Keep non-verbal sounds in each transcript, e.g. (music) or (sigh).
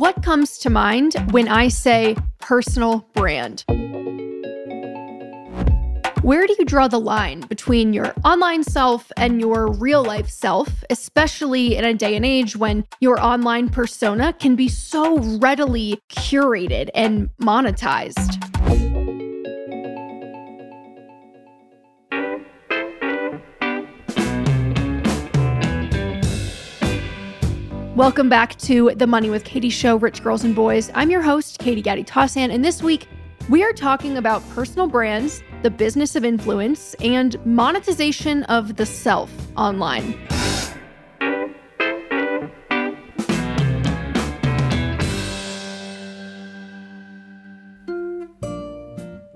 What comes to mind when I say personal brand? Where do you draw the line between your online self and your real life self, especially in a day and age when your online persona can be so readily curated and monetized? Welcome back to the Money with Katie show, Rich Girls and Boys. I'm your host, Katie Gatti Tassin, and this week we are talking about personal brands, the business of influence, and monetization of the self online.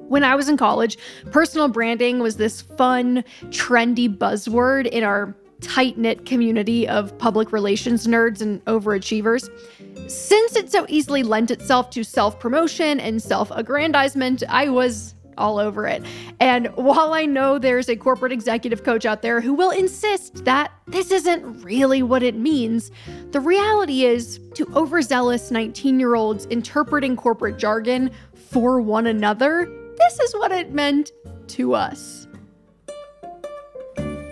When I was in college, personal branding was this fun, trendy buzzword in our tight knit community of public relations nerds and overachievers. Since it so easily lent itself to self promotion and self aggrandizement, I was all over it. And while I know there's a corporate executive coach out there who will insist that this isn't really what it means, the reality is to overzealous 19 year olds interpreting corporate jargon for one another, this is what it meant to us.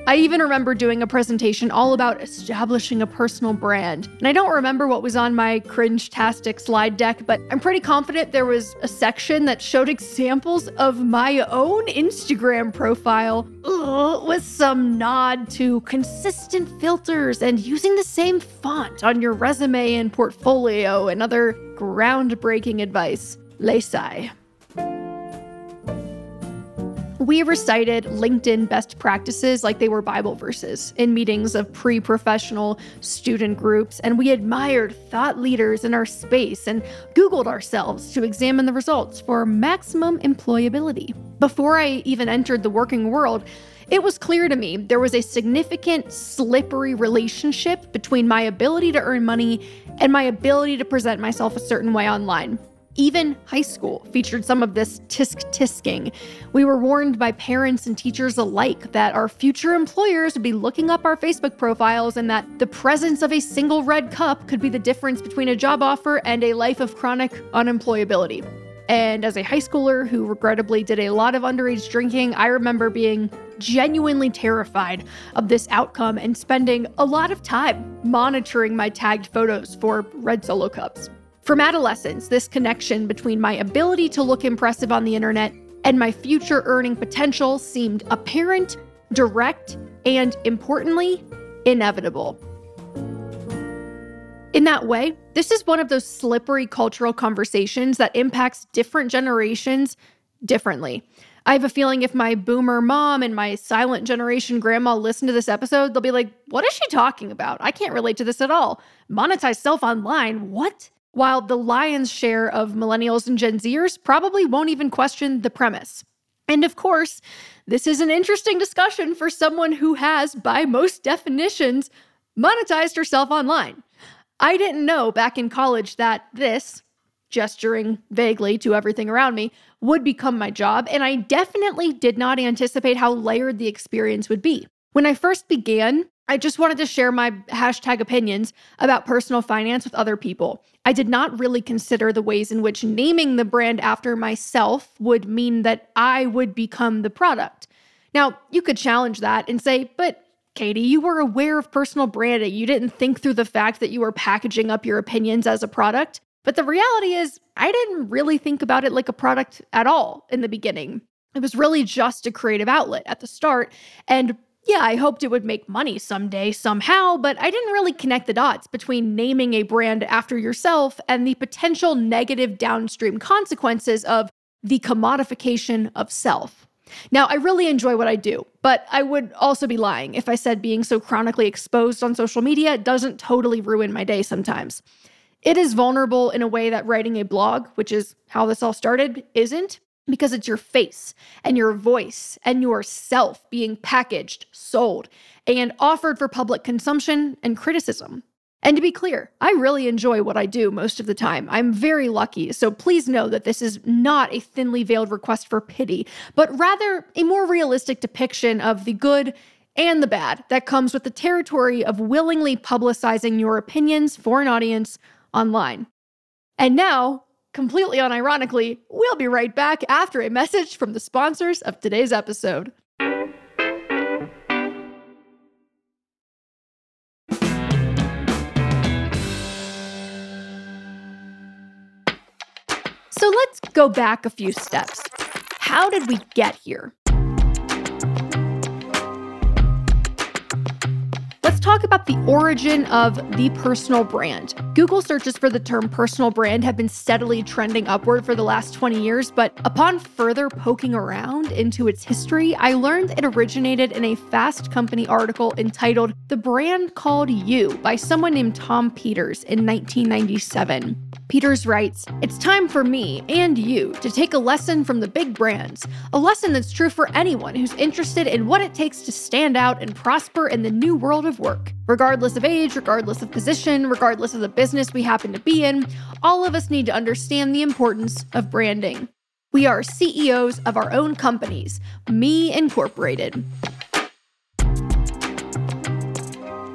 I even remember doing a presentation all about establishing a personal brand. And I don't remember what was on my cringe-tastic slide deck, but I'm pretty confident there was a section that showed examples of my own Instagram profile ugh, with some nod to consistent filters and using the same font on your resume and portfolio and other groundbreaking advice. Lesai. We recited LinkedIn best practices like they were Bible verses in meetings of pre professional student groups, and we admired thought leaders in our space and Googled ourselves to examine the results for maximum employability. Before I even entered the working world, it was clear to me there was a significant, slippery relationship between my ability to earn money and my ability to present myself a certain way online. Even high school featured some of this tisk tisking. We were warned by parents and teachers alike that our future employers would be looking up our Facebook profiles and that the presence of a single red cup could be the difference between a job offer and a life of chronic unemployability. And as a high schooler who regrettably did a lot of underage drinking, I remember being genuinely terrified of this outcome and spending a lot of time monitoring my tagged photos for red solo cups. From adolescence, this connection between my ability to look impressive on the internet and my future earning potential seemed apparent, direct, and importantly, inevitable. In that way, this is one of those slippery cultural conversations that impacts different generations differently. I have a feeling if my boomer mom and my silent generation grandma listen to this episode, they'll be like, What is she talking about? I can't relate to this at all. Monetize self online? What? While the lion's share of millennials and Gen Zers probably won't even question the premise. And of course, this is an interesting discussion for someone who has, by most definitions, monetized herself online. I didn't know back in college that this, gesturing vaguely to everything around me, would become my job, and I definitely did not anticipate how layered the experience would be. When I first began, I just wanted to share my hashtag opinions about personal finance with other people. I did not really consider the ways in which naming the brand after myself would mean that I would become the product. Now, you could challenge that and say, but Katie, you were aware of personal branding. You didn't think through the fact that you were packaging up your opinions as a product. But the reality is, I didn't really think about it like a product at all in the beginning. It was really just a creative outlet at the start. And yeah, I hoped it would make money someday, somehow, but I didn't really connect the dots between naming a brand after yourself and the potential negative downstream consequences of the commodification of self. Now, I really enjoy what I do, but I would also be lying if I said being so chronically exposed on social media doesn't totally ruin my day sometimes. It is vulnerable in a way that writing a blog, which is how this all started, isn't because it's your face and your voice and yourself being packaged, sold, and offered for public consumption and criticism. And to be clear, I really enjoy what I do most of the time. I'm very lucky, so please know that this is not a thinly veiled request for pity, but rather a more realistic depiction of the good and the bad that comes with the territory of willingly publicizing your opinions for an audience online. And now, completely unironically, we'll be right back after a message from the sponsors of today's episode. So let's go back a few steps. How did we get here? Talk about the origin of the personal brand. Google searches for the term personal brand have been steadily trending upward for the last 20 years, but upon further poking around into its history, I learned it originated in a Fast Company article entitled The Brand Called You by someone named Tom Peters in 1997. Peters writes, It's time for me and you to take a lesson from the big brands, a lesson that's true for anyone who's interested in what it takes to stand out and prosper in the new world of work. Regardless of age, regardless of position, regardless of the business we happen to be in, all of us need to understand the importance of branding. We are CEOs of our own companies, me incorporated.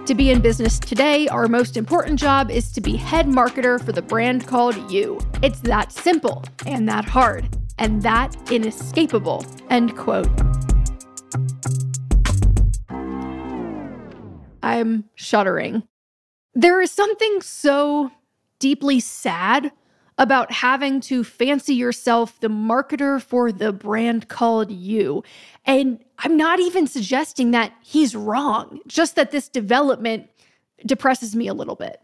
To be in business today, our most important job is to be head marketer for the brand called you. It's that simple and that hard and that inescapable. End quote. I'm shuddering. There is something so deeply sad about having to fancy yourself the marketer for the brand called you. And I'm not even suggesting that he's wrong, just that this development depresses me a little bit.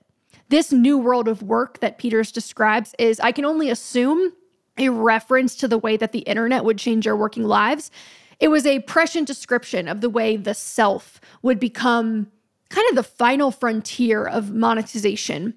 This new world of work that Peters describes is, I can only assume, a reference to the way that the internet would change our working lives. It was a prescient description of the way the self would become kind of the final frontier of monetization.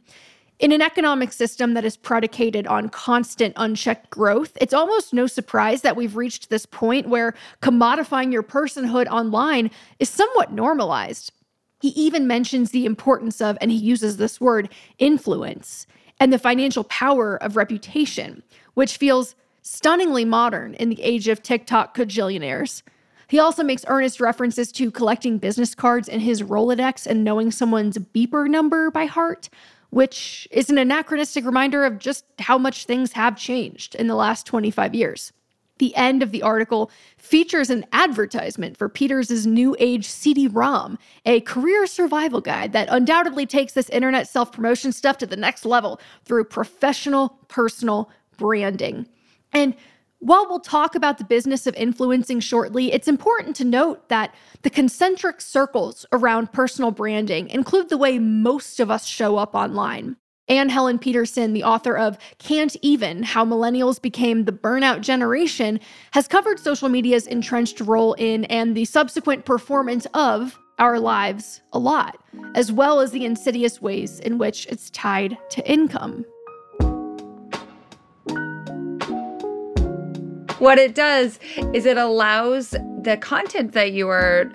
In an economic system that is predicated on constant unchecked growth, it's almost no surprise that we've reached this point where commodifying your personhood online is somewhat normalized. He even mentions the importance of, and he uses this word, influence, and the financial power of reputation, which feels stunningly modern in the age of TikTok cajillionaires. He also makes earnest references to collecting business cards in his Rolodex and knowing someone's beeper number by heart, which is an anachronistic reminder of just how much things have changed in the last 25 years. The end of the article features an advertisement for Peters' new age CD ROM, a career survival guide that undoubtedly takes this internet self promotion stuff to the next level through professional personal branding. And while we'll talk about the business of influencing shortly, it's important to note that the concentric circles around personal branding include the way most of us show up online. Anne Helen Petersen, the author of Can't Even How Millennials Became the Burnout Generation, has covered social media's entrenched role in and the subsequent performance of our lives a lot, as well as the insidious ways in which it's tied to income. What it does is it allows the content that you are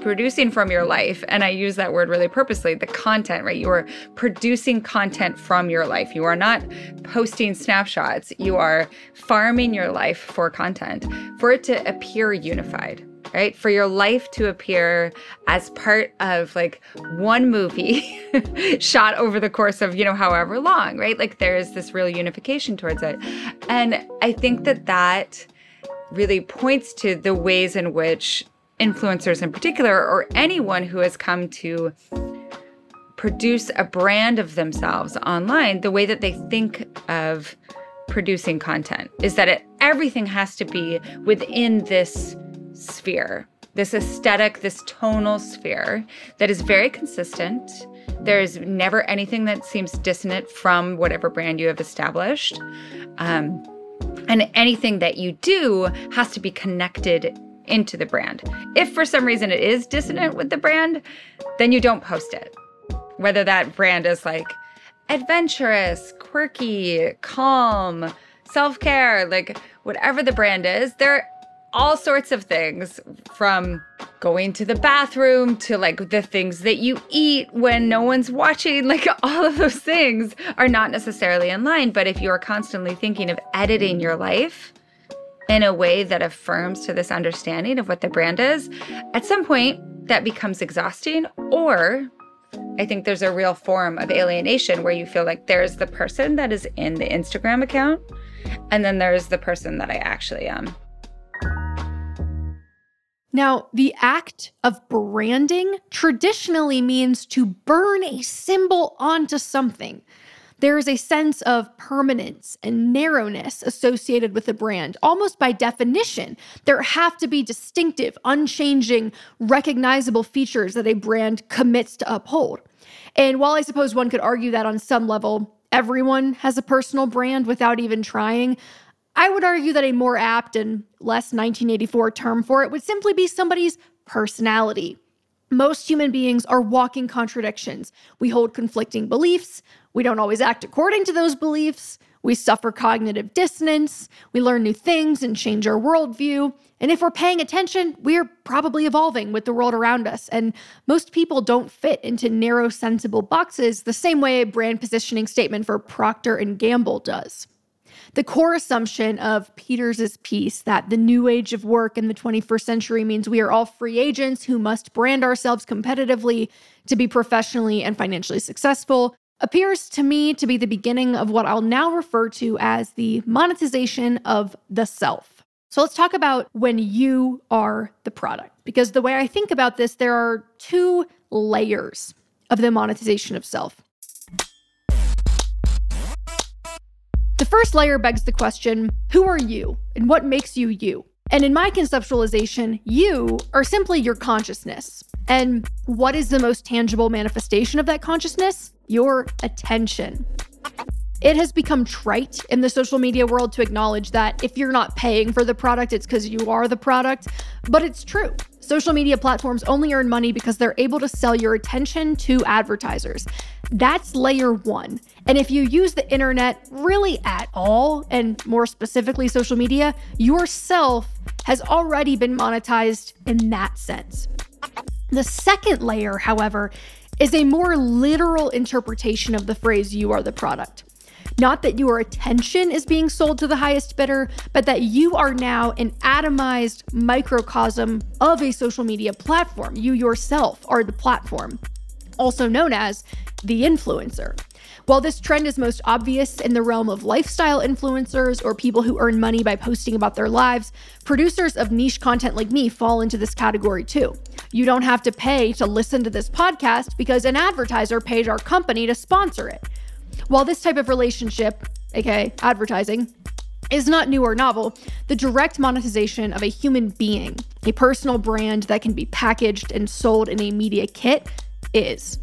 producing from your life, and I use that word really purposely the content, right? You are producing content from your life. You are not posting snapshots, you are farming your life for content, for it to appear unified right? For your life to appear as part of like one movie (laughs) shot over the course of, you know, however long, right? Like there is this real unification towards it. And I think that that really points to the ways in which influencers in particular, or anyone who has come to produce a brand of themselves online, the way that they think of producing content is that it, everything has to be within this sphere, this aesthetic, this tonal sphere that is very consistent. There's never anything that seems dissonant from whatever brand you have established. Um, and anything that you do has to be connected into the brand. If for some reason it is dissonant with the brand, then you don't post it. Whether that brand is like adventurous, quirky, calm, self care, like whatever the brand is, there all sorts of things from going to the bathroom to like the things that you eat when no one's watching. (laughs) Like all of those things are not necessarily in line. But if you are constantly thinking of editing your life in a way that affirms to this understanding of what the brand is, at some point that becomes exhausting or I think there's a real form of alienation where you feel like there's the person that is in the Instagram account, and then there's the person that I actually am. Now, the act of branding traditionally means to burn a symbol onto something. There is a sense of permanence and narrowness associated with a brand. Almost by definition, there have to be distinctive, unchanging, recognizable features that a brand commits to uphold. And while I suppose one could argue that on some level, everyone has a personal brand without even trying, I would argue that a more apt and less 1984 term for it would simply be somebody's personality. Most human beings are walking contradictions. We hold conflicting beliefs. We don't always act according to those beliefs. We suffer cognitive dissonance. We learn new things and change our worldview. And if we're paying attention, we're probably evolving with the world around us. And most people don't fit into narrow, sensible boxes the same way a brand positioning statement for Procter and Gamble does. The core assumption of Peters's piece that the new age of work in the 21st century means we are all free agents who must brand ourselves competitively to be professionally and financially successful appears to me to be the beginning of what I'll now refer to as the monetization of the self. So let's talk about when you are the product. Because the way I think about this, there are two layers of the monetization of self. The first layer begs the question who are you and what makes you you? And in my conceptualization, you are simply your consciousness. And what is the most tangible manifestation of that consciousness? Your attention. It has become trite in the social media world to acknowledge that if you're not paying for the product, it's because you are the product. But it's true. Social media platforms only earn money because they're able to sell your attention to advertisers. That's layer one. And if you use the internet really at all, and more specifically social media, yourself has already been monetized in that sense. The second layer, however, is a more literal interpretation of the phrase you are the product. Not that your attention is being sold to the highest bidder, but that you are now an atomized microcosm of a social media platform. You yourself are the platform, also known as the influencer. While this trend is most obvious in the realm of lifestyle influencers or people who earn money by posting about their lives, producers of niche content like me fall into this category too. You don't have to pay to listen to this podcast because an advertiser paid our company to sponsor it. While this type of relationship, aka advertising, is not new or novel, the direct monetization of a human being, a personal brand that can be packaged and sold in a media kit, is.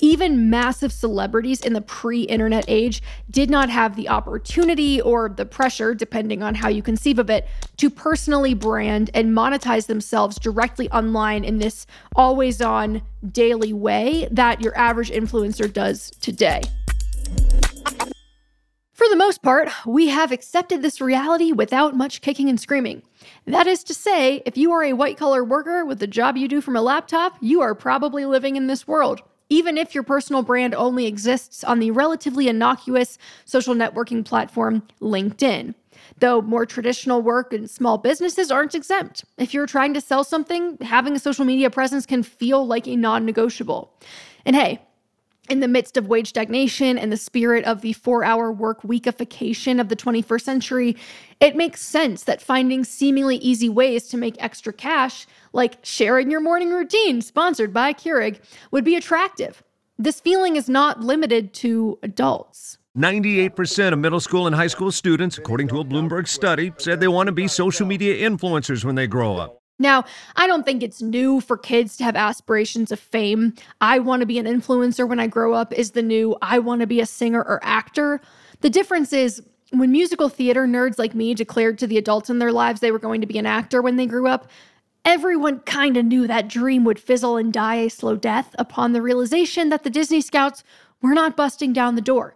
Even massive celebrities in the pre internet age did not have the opportunity or the pressure, depending on how you conceive of it, to personally brand and monetize themselves directly online in this always on daily way that your average influencer does today. For the most part, we have accepted this reality without much kicking and screaming. That is to say, if you are a white collar worker with the job you do from a laptop, you are probably living in this world even if your personal brand only exists on the relatively innocuous social networking platform LinkedIn. Though more traditional work and small businesses aren't exempt. If you're trying to sell something, having a social media presence can feel like a non negotiable. And hey, in the midst of wage stagnation and the spirit of the four hour work weekification of the 21st century, it makes sense that finding seemingly easy ways to make extra cash, like sharing your morning routine, sponsored by Keurig, would be attractive. This feeling is not limited to adults. 98% of middle school and high school students, according to a Bloomberg study, said they want to be social media influencers when they grow up. Now, I don't think it's new for kids to have aspirations of fame. I want to be an influencer when I grow up is the new I want to be a singer or actor. The difference is when musical theater nerds like me declared to the adults in their lives they were going to be an actor when they grew up, everyone kind of knew that dream would fizzle and die a slow death upon the realization that the Disney Scouts were not busting down the door.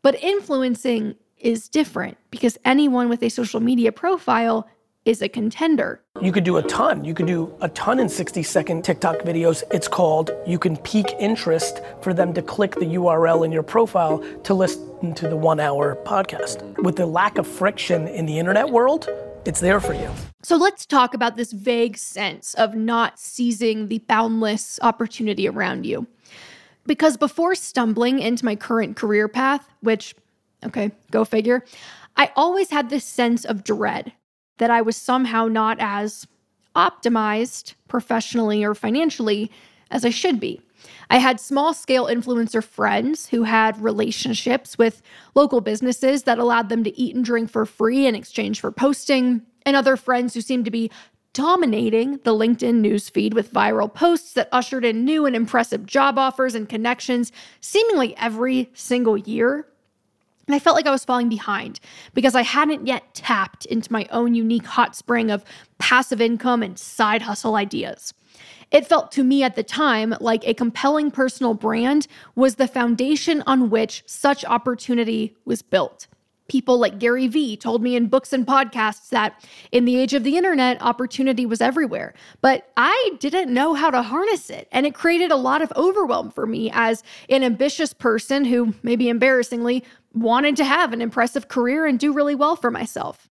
But influencing is different because anyone with a social media profile is a contender. You could do a ton. You could do a ton in 60 second TikTok videos. It's called you can pique interest for them to click the URL in your profile to listen to the one hour podcast. With the lack of friction in the internet world, it's there for you. So let's talk about this vague sense of not seizing the boundless opportunity around you. Because before stumbling into my current career path, which, okay, go figure, I always had this sense of dread that I was somehow not as optimized professionally or financially as I should be. I had small scale influencer friends who had relationships with local businesses that allowed them to eat and drink for free in exchange for posting, and other friends who seemed to be dominating the LinkedIn newsfeed with viral posts that ushered in new and impressive job offers and connections seemingly every single year. And I felt like I was falling behind because I hadn't yet tapped into my own unique hot spring of passive income and side hustle ideas. It felt to me at the time like a compelling personal brand was the foundation on which such opportunity was built. People like Gary Vee told me in books and podcasts that in the age of the internet, opportunity was everywhere. But I didn't know how to harness it. And it created a lot of overwhelm for me as an ambitious person who, maybe embarrassingly, wanted to have an impressive career and do really well for myself.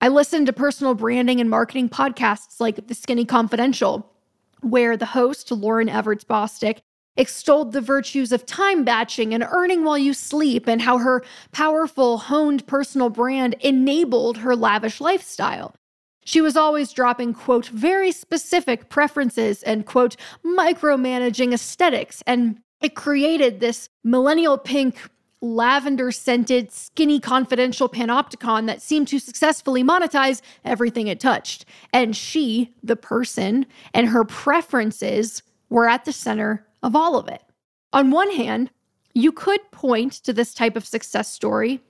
I listened to personal branding and marketing podcasts like The Skinny Confidential, where the host, Lauren Evarts Bosstick, extolled the virtues of time batching and earning while you sleep, and how her powerful, honed personal brand enabled her lavish lifestyle. She was always dropping, quote, very specific preferences and, quote, micromanaging aesthetics. And it created this millennial pink lavender scented, skinny, confidential panopticon that seemed to successfully monetize everything it touched. And she, the person, and her preferences were at the center of all of it. On one hand, you could point to this type of success story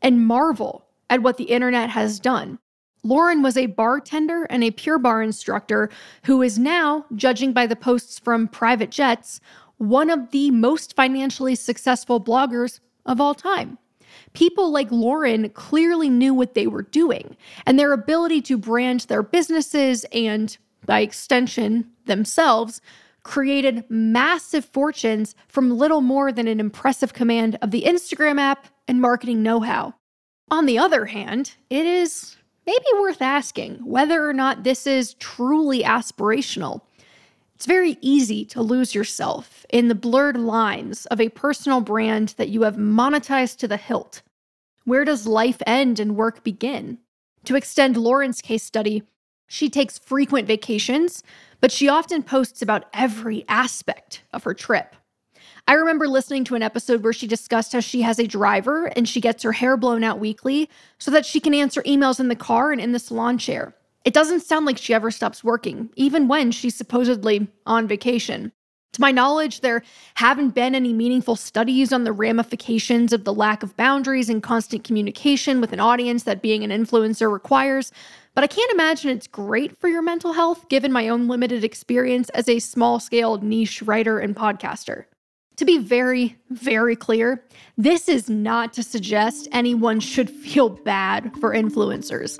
and marvel at what the internet has done. Lauren was a bartender and a Pure Barre instructor who is now, judging by the posts from private jets, one of the most financially successful bloggers of all time. People like Lauren clearly knew what they were doing, and their ability to brand their businesses and, by extension, themselves created massive fortunes from little more than an impressive command of the Instagram app and marketing know how. On the other hand, it is maybe worth asking whether or not this is truly aspirational. It's very easy to lose yourself in the blurred lines of a personal brand that you have monetized to the hilt. Where does life end and work begin? To extend Lauren's case study, she takes frequent vacations, but she often posts about every aspect of her trip. I remember listening to an episode where she discussed how she has a driver and she gets her hair blown out weekly so that she can answer emails in the car and in the salon chair. It doesn't sound like she ever stops working, even when she's supposedly on vacation. To my knowledge, there haven't been any meaningful studies on the ramifications of the lack of boundaries and constant communication with an audience that being an influencer requires, but I can't imagine it's great for your mental health given my own limited experience as a small scale niche writer and podcaster. To be very, very clear, this is not to suggest anyone should feel bad for influencers.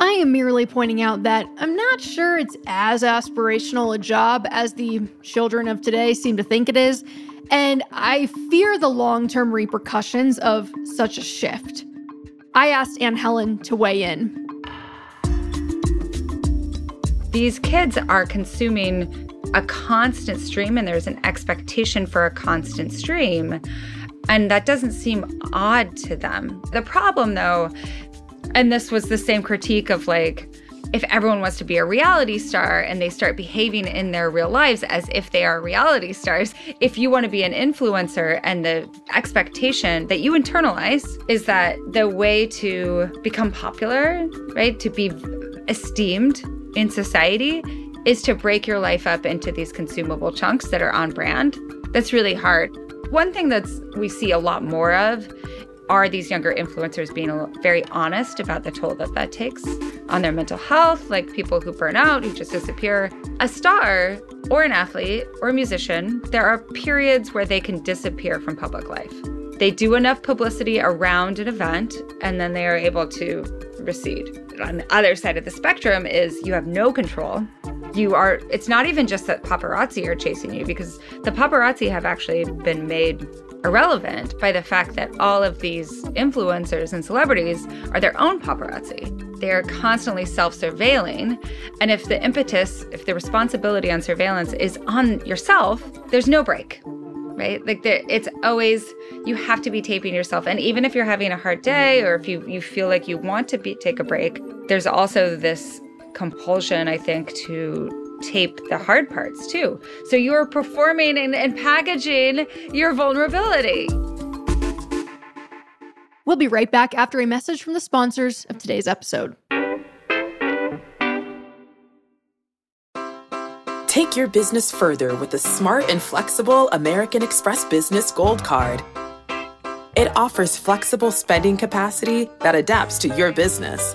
I am merely pointing out that I'm not sure it's as aspirational a job as the children of today seem to think it is, and I fear the long term repercussions of such a shift. I asked Anne Helen to weigh in. These kids are consuming a constant stream, and there's an expectation for a constant stream. And that doesn't seem odd to them. The problem, though, and this was the same critique of like, if everyone wants to be a reality star and they start behaving in their real lives as if they are reality stars, if you want to be an influencer and the expectation that you internalize is that the way to become popular, right, to be esteemed in society is to break your life up into these consumable chunks that are on brand. That's really hard. One thing that's we see a lot more of are these younger influencers being very honest about the toll that that takes on their mental health, like people who burn out, who just disappear? A star or an athlete or a musician, there are periods where they can disappear from public life. They do enough publicity around an event and then they are able to recede. On the other side of the spectrum is you have no control. You are, it's not even just that paparazzi are chasing you because the paparazzi have actually been made irrelevant by the fact that all of these influencers and celebrities are their own paparazzi. They're constantly self surveilling. And if the impetus, if the responsibility on surveillance is on yourself, there's no break. right? Like there, it's always you have to be taping yourself, and even if you're having a hard day or if you you feel like you want to be, take a break, there's also this compulsion, I think, to tape the hard parts too. So you're performing and, and packaging your vulnerability. We'll be right back after a message from the sponsors of today's episode. Take your business further with the smart and flexible American Express Business Gold Card. It offers flexible spending capacity that adapts to your business.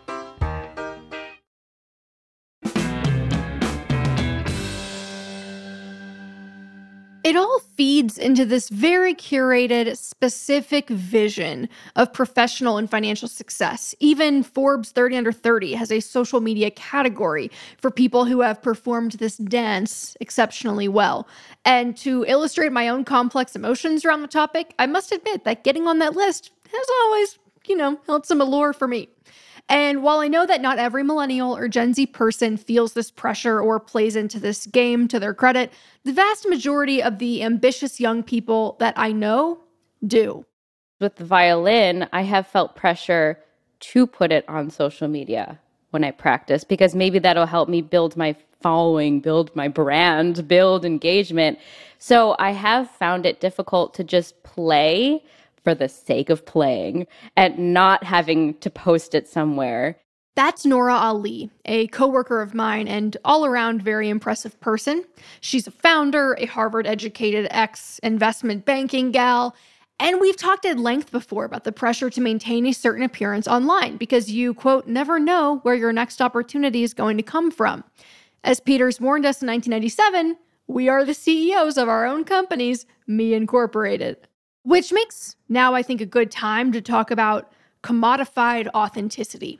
It all feeds into this very curated, specific vision of professional and financial success. Even Forbes 30 Under 30 has a social media category for people who have performed this dance exceptionally well. And to illustrate my own complex emotions around the topic, I must admit that getting on that list has always, you know, held some allure for me. And while I know that not every millennial or Gen Z person feels this pressure or plays into this game to their credit, the vast majority of the ambitious young people that I know do. With the violin, I have felt pressure to put it on social media when I practice because maybe that'll help me build my following, build my brand, build engagement. So I have found it difficult to just play for the sake of playing and not having to post it somewhere. That's Nora Ali, a coworker of mine and all around very impressive person. She's a founder, a Harvard educated ex investment banking gal, and we've talked at length before about the pressure to maintain a certain appearance online because you, quote, never know where your next opportunity is going to come from. As Peters warned us in 1997, we are the CEOs of our own companies, me incorporated. Which makes now, I think, a good time to talk about commodified authenticity.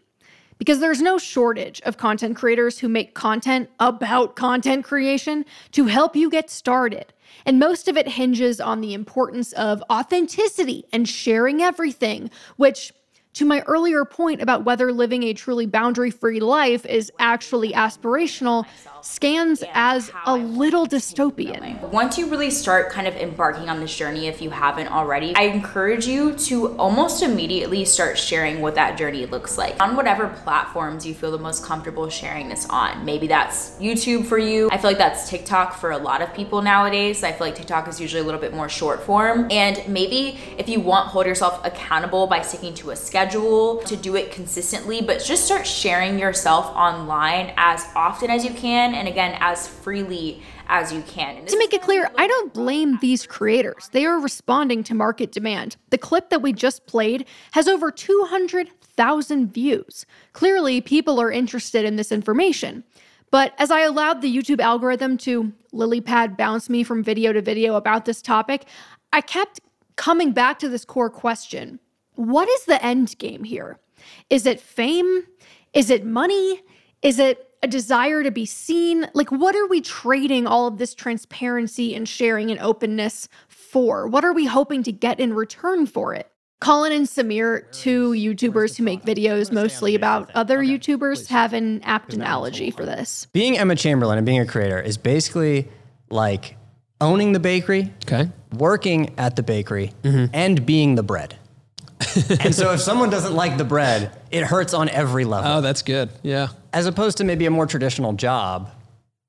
Because there's no shortage of content creators who make content about content creation to help you get started. And most of it hinges on the importance of authenticity and sharing everything, which to my earlier point about whether living a truly boundary free life is actually aspirational, scans as a little dystopian. Once you really start kind of embarking on this journey, if you haven't already, I encourage you to almost immediately start sharing what that journey looks like on whatever platforms you feel the most comfortable sharing this on. Maybe that's YouTube for you. I feel like that's TikTok for a lot of people nowadays. I feel like TikTok is usually a little bit more short form. And maybe if you want, to hold yourself accountable by sticking to a schedule schedule to do it consistently, but just start sharing yourself online as often as you can and again as freely as you can. To make it clear, I don't blame these creators. They are responding to market demand. The clip that we just played has over 200,000 views. Clearly, people are interested in this information. But as I allowed the YouTube algorithm to lily pad bounce me from video to video about this topic, I kept coming back to this core question what is the end game here? Is it fame? Is it money? Is it a desire to be seen? Like, what are we trading all of this transparency and sharing and openness for? What are we hoping to get in return for it? Colin and Samir, two YouTubers who make videos mostly about other YouTubers, have an apt analogy for this. Being Emma Chamberlain and being a creator is basically like owning the bakery, Okay. working at the bakery, and being the bread. (laughs) and so if someone doesn't like the bread, it hurts on every level. Oh, that's good. Yeah. As opposed to maybe a more traditional job,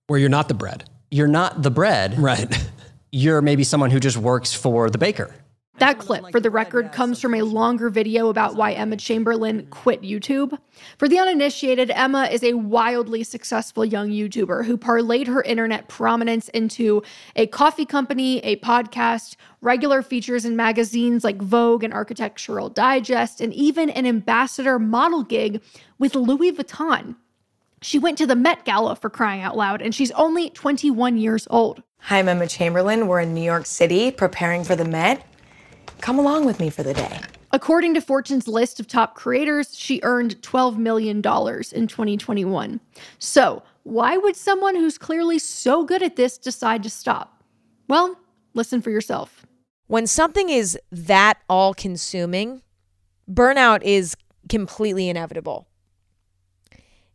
Where you're not the bread. you're not the bread. Right. You're maybe someone who just works for the baker. That clip, for the record, comes from a longer video about why Emma Chamberlain quit YouTube. For the uninitiated, Emma is a wildly successful young YouTuber who parlayed her internet prominence into a coffee company, a podcast, regular features in magazines like Vogue and Architectural Digest, and even an ambassador model gig with Louis Vuitton. She went to the Met Gala for crying out loud, and she's only 21 years old. Hi, I'm Emma Chamberlain. We're in New York City preparing for the Met. Come along with me for the day. According to Fortune's list of top creators, she earned $12 million in 2021. So, why would someone who's clearly so good at this decide to stop? Well, listen for yourself. When something is that all consuming, burnout is completely inevitable.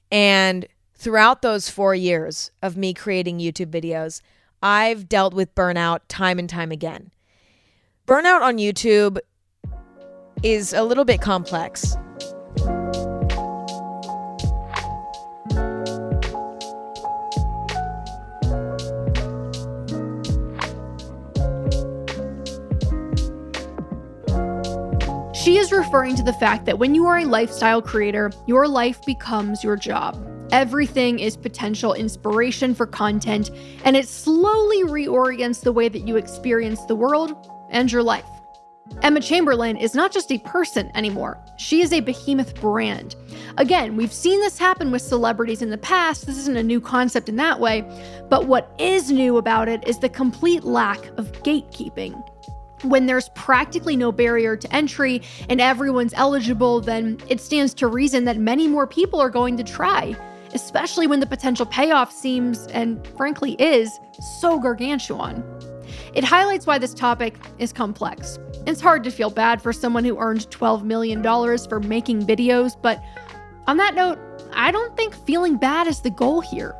And throughout those four years of me creating YouTube videos, I've dealt with burnout time and time again. Burnout on YouTube is a little bit complex. She is referring to the fact that when you are a lifestyle creator, your life becomes your job. Everything is potential inspiration for content, and it slowly reorients the way that you experience the world and your life. Emma Chamberlain is not just a person anymore, she is a behemoth brand. Again, we've seen this happen with celebrities in the past. This isn't a new concept in that way. But what is new about it is the complete lack of gatekeeping when there's practically no barrier to entry and everyone's eligible, then it stands to reason that many more people are going to try, especially when the potential payoff seems, and frankly is, so gargantuan. It highlights why this topic is complex. It's hard to feel bad for someone who earned $12 million for making videos, but on that note, I don't think feeling bad is the goal here.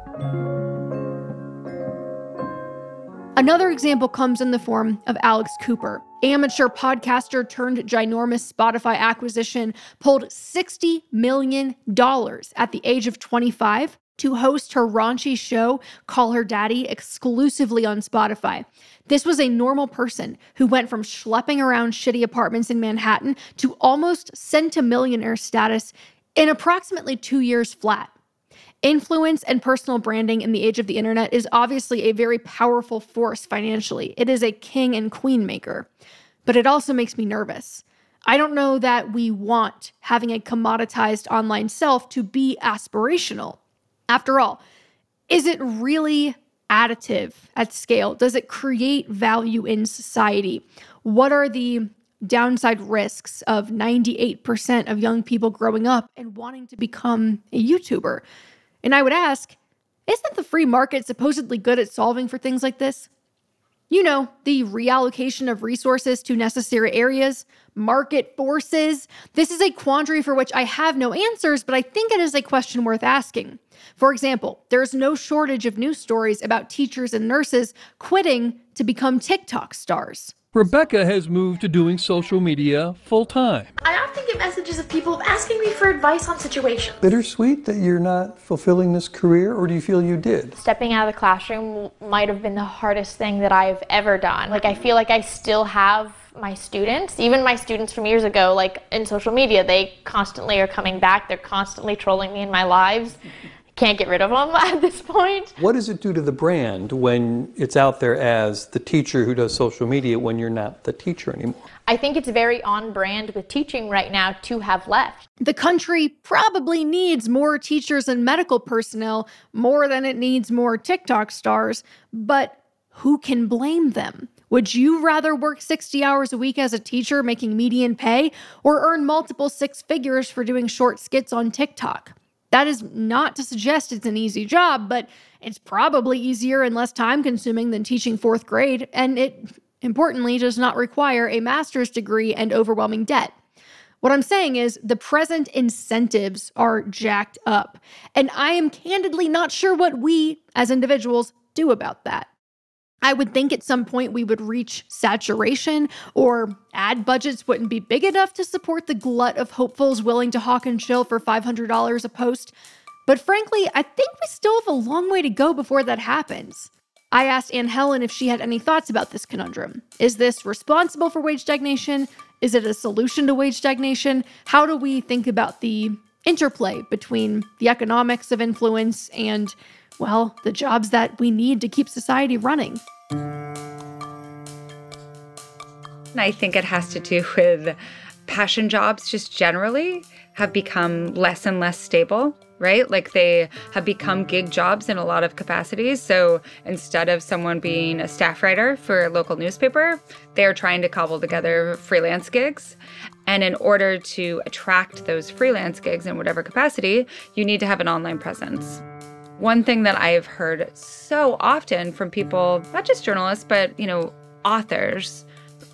Another example comes in the form of Alex Cooper. Amateur podcaster turned ginormous Spotify acquisition pulled $60 million at the age of 25 to host her raunchy show, Call Her Daddy, exclusively on Spotify. This was a normal person who went from schlepping around shitty apartments in Manhattan to almost centimillionaire status in approximately two years flat. Influence and personal branding in the age of the internet is obviously a very powerful force financially. It is a king and queen maker. But it also makes me nervous. I don't know that we want having a commoditized online self to be aspirational. After all, is it really additive at scale? Does it create value in society? What are the downside risks of 98% of young people growing up and wanting to become a YouTuber? And I would ask, isn't the free market supposedly good at solving for things like this? You know, the reallocation of resources to necessary areas, market forces. This is a quandary for which I have no answers, but I think it is a question worth asking. For example, there's no shortage of news stories about teachers and nurses quitting to become TikTok stars. Rebecca has moved to doing social media full time. I often get messages of people asking me for advice on situations. Bittersweet that you're not fulfilling this career, or do you feel you did? Stepping out of the classroom might have been the hardest thing that I've ever done. Like, I feel like I still have my students, even my students from years ago, like in social media, they constantly are coming back. They're constantly trolling me in my lives can't get rid of them (laughs) at this point. What does it do to the brand when it's out there as the teacher who does social media when you're not the teacher anymore? I think it's very on brand with teaching right now to have left. The country probably needs more teachers and medical personnel more than it needs more TikTok stars, but who can blame them? Would you rather work 60 hours a week as a teacher making median pay or earn multiple six figures for doing short skits on TikTok? That is not to suggest it's an easy job, but it's probably easier and less time consuming than teaching fourth grade, and it importantly does not require a master's degree and overwhelming debt. What I'm saying is the present incentives are jacked up, and I am candidly not sure what we as individuals do about that. I would think at some point we would reach saturation or ad budgets wouldn't be big enough to support the glut of hopefuls willing to hawk and chill for $500 a post. But frankly, I think we still have a long way to go before that happens. I asked Anne Helen if she had any thoughts about this conundrum. Is this responsible for wage stagnation? Is it a solution to wage stagnation? How do we think about the interplay between the economics of influence and well, the jobs that we need to keep society running. I think it has to do (laughs) with passion jobs just generally have become less and less stable, right? Like they have become gig jobs in a lot of capacities. So instead of someone being a staff writer for a local newspaper, they're trying to cobble together freelance gigs. And in order to attract those freelance gigs in whatever capacity, you need to have an online presence. One thing that I've heard so often from people, not just journalists, but, you know, authors,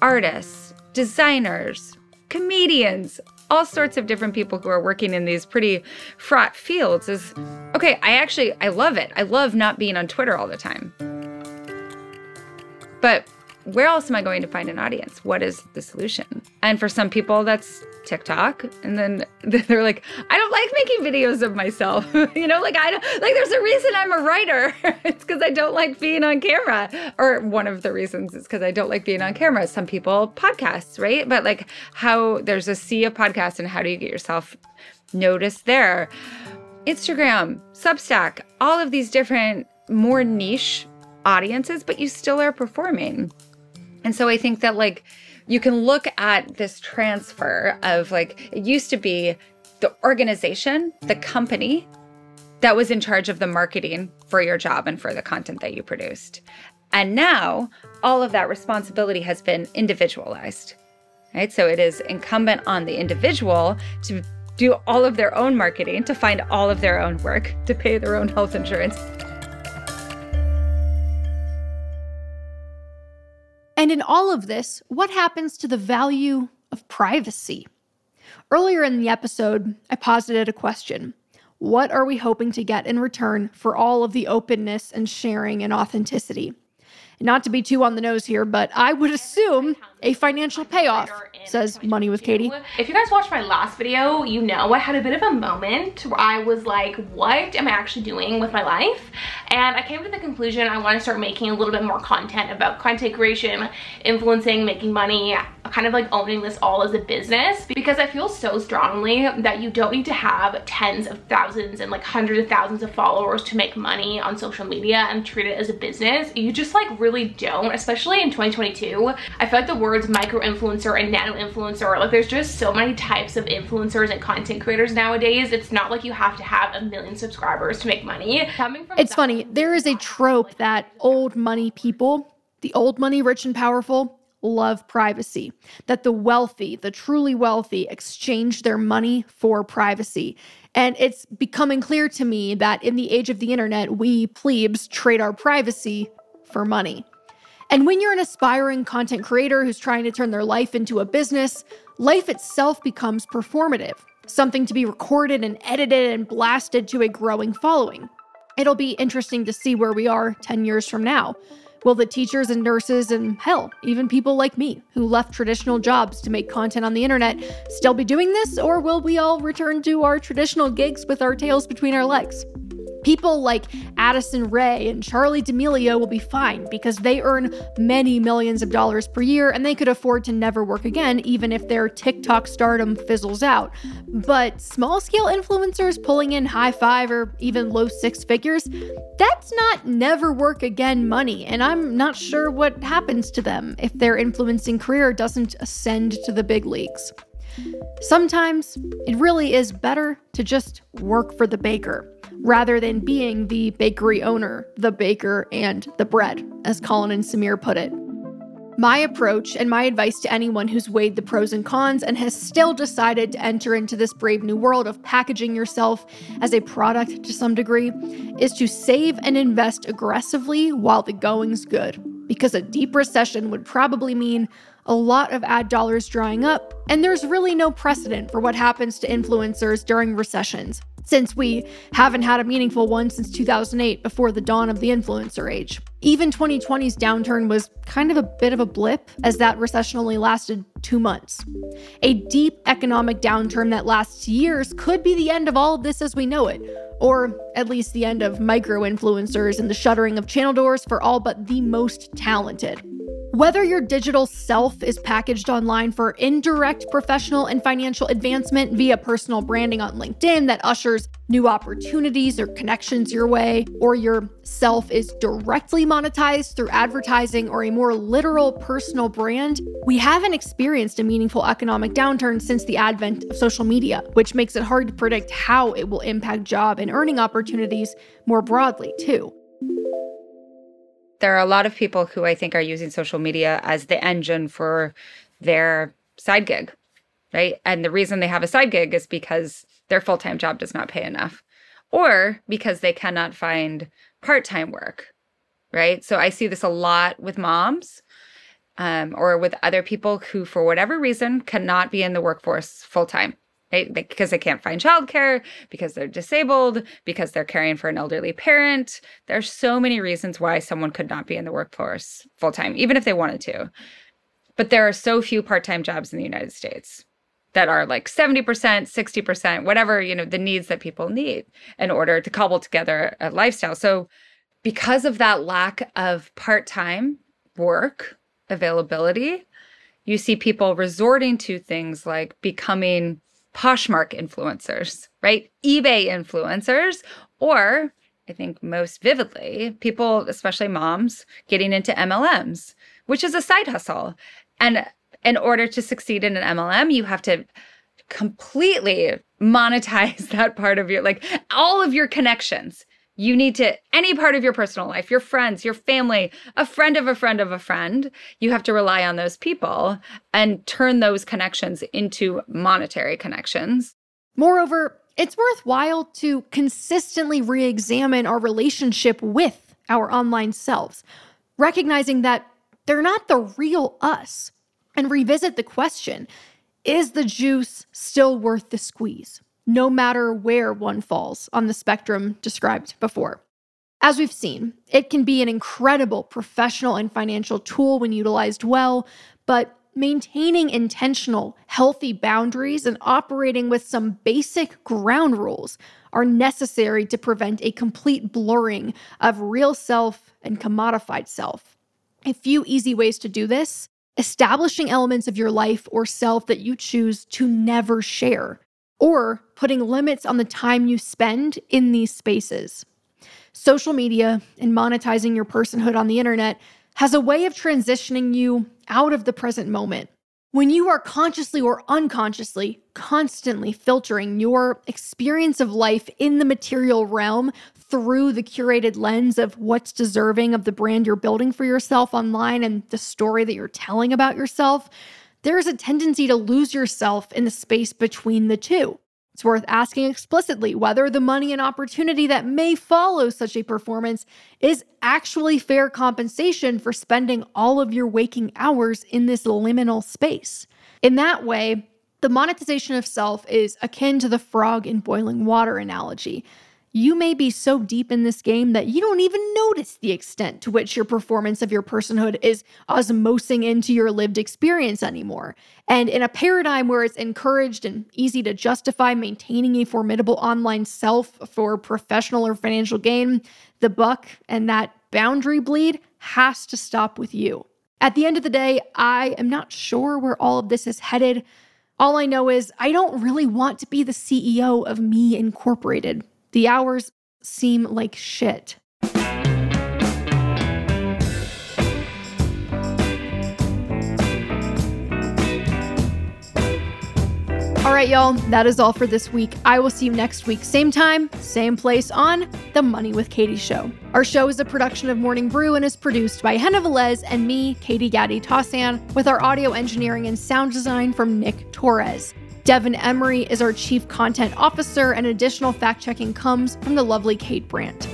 artists, designers, comedians, all sorts of different people who are working in these pretty fraught fields is okay, I actually I love it. I love not being on Twitter all the time. But where else am I going to find an audience? What is the solution? And for some people, that's TikTok. And (laughs) then they're like, I don't like making videos of myself. (laughs) you know, like I don't like there's a reason I'm a writer. (laughs) it's because I don't like being on camera. Or one of the reasons is because I don't like being on camera. Some people podcasts, right? But like how there's a sea of podcasts and how do you get yourself noticed there? Instagram, Substack, all of these different more niche audiences, but you still are performing. And so I think that like you can look at this transfer of like it used to be the organization, the company that was in charge of the marketing for your job and for the content that you produced. And now all of that responsibility has been individualized. Right? So it is incumbent on the individual to do all of their own marketing, to find all of their own work, to pay their own health insurance. And in all of this, what happens to the value of privacy? Earlier in the episode, I posited a question What are we hoping to get in return for all of the openness and sharing and authenticity? Not to be too on the nose here, but I would assume a financial payoff, says Money with Katie. If you guys watched my last video, you know I had a bit of a moment where I was like, what am I actually doing with my life? And I came to the conclusion I want to start making a little bit more content about content creation, influencing, making money, kind of like owning this all as a business because I feel so strongly that you don't need to have tens of thousands and like hundreds of thousands of followers to make money on social media and treat it as a business. You just like really don't, especially in 2022. I feel like the words micro influencer and nano influencer, like there's just so many types of influencers and content creators nowadays. It's not like you have to have a million subscribers to make money. Coming from It's funny, there is a trope that old money people, the old money rich and powerful, love privacy, that the wealthy, the truly wealthy, exchange their money for privacy. And it's becoming clear to me that in the age of the internet, we plebes trade our privacy for money. And when you're an aspiring content creator who's trying to turn their life into a business, life itself becomes performative, something to be recorded and edited and blasted to a growing following. It'll be interesting to see where we are 10 years from now. Will the teachers and nurses and hell, even people like me who left traditional jobs to make content on the internet still be doing this, or will we all return to our traditional gigs with our tails between our legs? People like Addison Rae and Charli D'Amelio will be fine because they earn many millions of dollars per year and they could afford to never work again, even if their TikTok stardom fizzles out. But small scale influencers pulling in high five or even low six figures, that's not never work again money. And I'm not sure what happens to them if their influencing career doesn't ascend to the big leagues. Sometimes it really is better to just work for the baker rather than being the bakery owner, the baker, and the bread, as Colin and Samir put it. My approach and my advice to anyone who's weighed the pros and cons and has still decided to enter into this brave new world of packaging yourself as a product to some degree is to save and invest aggressively while the going's good. Because a deep recession would probably mean a lot of ad dollars drying up, and there's really no precedent for what happens to influencers during recessions since we haven't had a meaningful one since 2008 before the dawn of the influencer age. Even 2020's downturn was kind of a bit of a blip, as that recession only lasted two months. A deep economic downturn that lasts years could be the end of all of this as we know it, or at least the end of micro influencers and the shuttering of channel doors for all but the most talented. Whether your digital self is packaged online for indirect professional and financial advancement via personal branding on LinkedIn that ushers new opportunities or connections your way, or your self is directly monetized through advertising or a more literal personal brand, we haven't experienced a meaningful economic downturn since the advent of social media, which makes it hard to predict how it will impact job and earning opportunities more broadly, too there are a lot of people who I think are using social media as the engine for their side gig, right? And the reason they have a side gig is because their full time job does not pay enough. or because they cannot find part time work, right? So I see this a lot with moms um, or with other people who, for whatever reason, cannot be in the workforce full time. Right? Because they can't find childcare, because they're disabled, because they're caring for an elderly parent. There's so many reasons why someone could not be in the workforce full time, even if they wanted to. But there are so few part time jobs in the United States that are like 70%, 60%, whatever, you know, the needs that people need in order to cobble together a lifestyle. So because of that lack of part-time work availability, you see people resorting to things like becoming Poshmark influencers, right? eBay influencers, or I think most vividly, people, especially moms, getting into MLMs, which is a side hustle. And in order to succeed in an MLM, you have to completely monetize (laughs) that part of your like all of your connections. You need to any part of your personal life, your friends, your family, a friend of a friend of a friend, you have to rely on those people and turn those connections into monetary connections. Moreover, it's worthwhile to consistently re examine our relationship with our online selves, recognizing that they're not the real us and revisit the question is the juice still worth the squeeze, no matter where one falls on the spectrum described before? As we've seen, it can be an incredible professional and financial tool when utilized well, but maintaining intentional, healthy boundaries and operating with some basic ground rules are necessary to prevent a complete blurring of real self and commodified self. A few easy ways to do this establishing elements of your life or self that you choose to never share, or putting limits on the time you spend in these spaces. Social media and monetizing your personhood on the internet has a way of transitioning you out of the present moment. When you are consciously or unconsciously constantly filtering your experience of life in the material realm through the curated lens of what's deserving of the brand you're building for yourself online and the story that you're telling about yourself, there's a tendency to lose yourself in the space between the two. It's worth asking explicitly whether the money and opportunity that may follow such a performance is actually fair compensation for spending all of your waking hours in this liminal space. In that way, the monetization of self is akin to the frog in boiling water analogy you may be so deep in this game that you don't even notice the extent to which your performance of your personhood is osmosing into your lived experience anymore. And in a paradigm where it's encouraged and easy to justify maintaining a formidable online self for professional or financial gain, the buck and that boundary bleed has to stop with you. At the end of the day, I am not sure where all of this is headed. All I know is I don't really want to be the CEO of Me Incorporated. The hours seem like shit. All right, y'all, that is all for this week. I will see you next week, same time, same place on The Money with Katie Show. Our show is a production of Morning Brew and is produced by Henna Velez and me, Katie Gatti Tassin, with our audio engineering and sound design from Nick Torres. Devin Emery is our Chief Content Officer, and additional fact checking comes from the lovely Kate Brandt.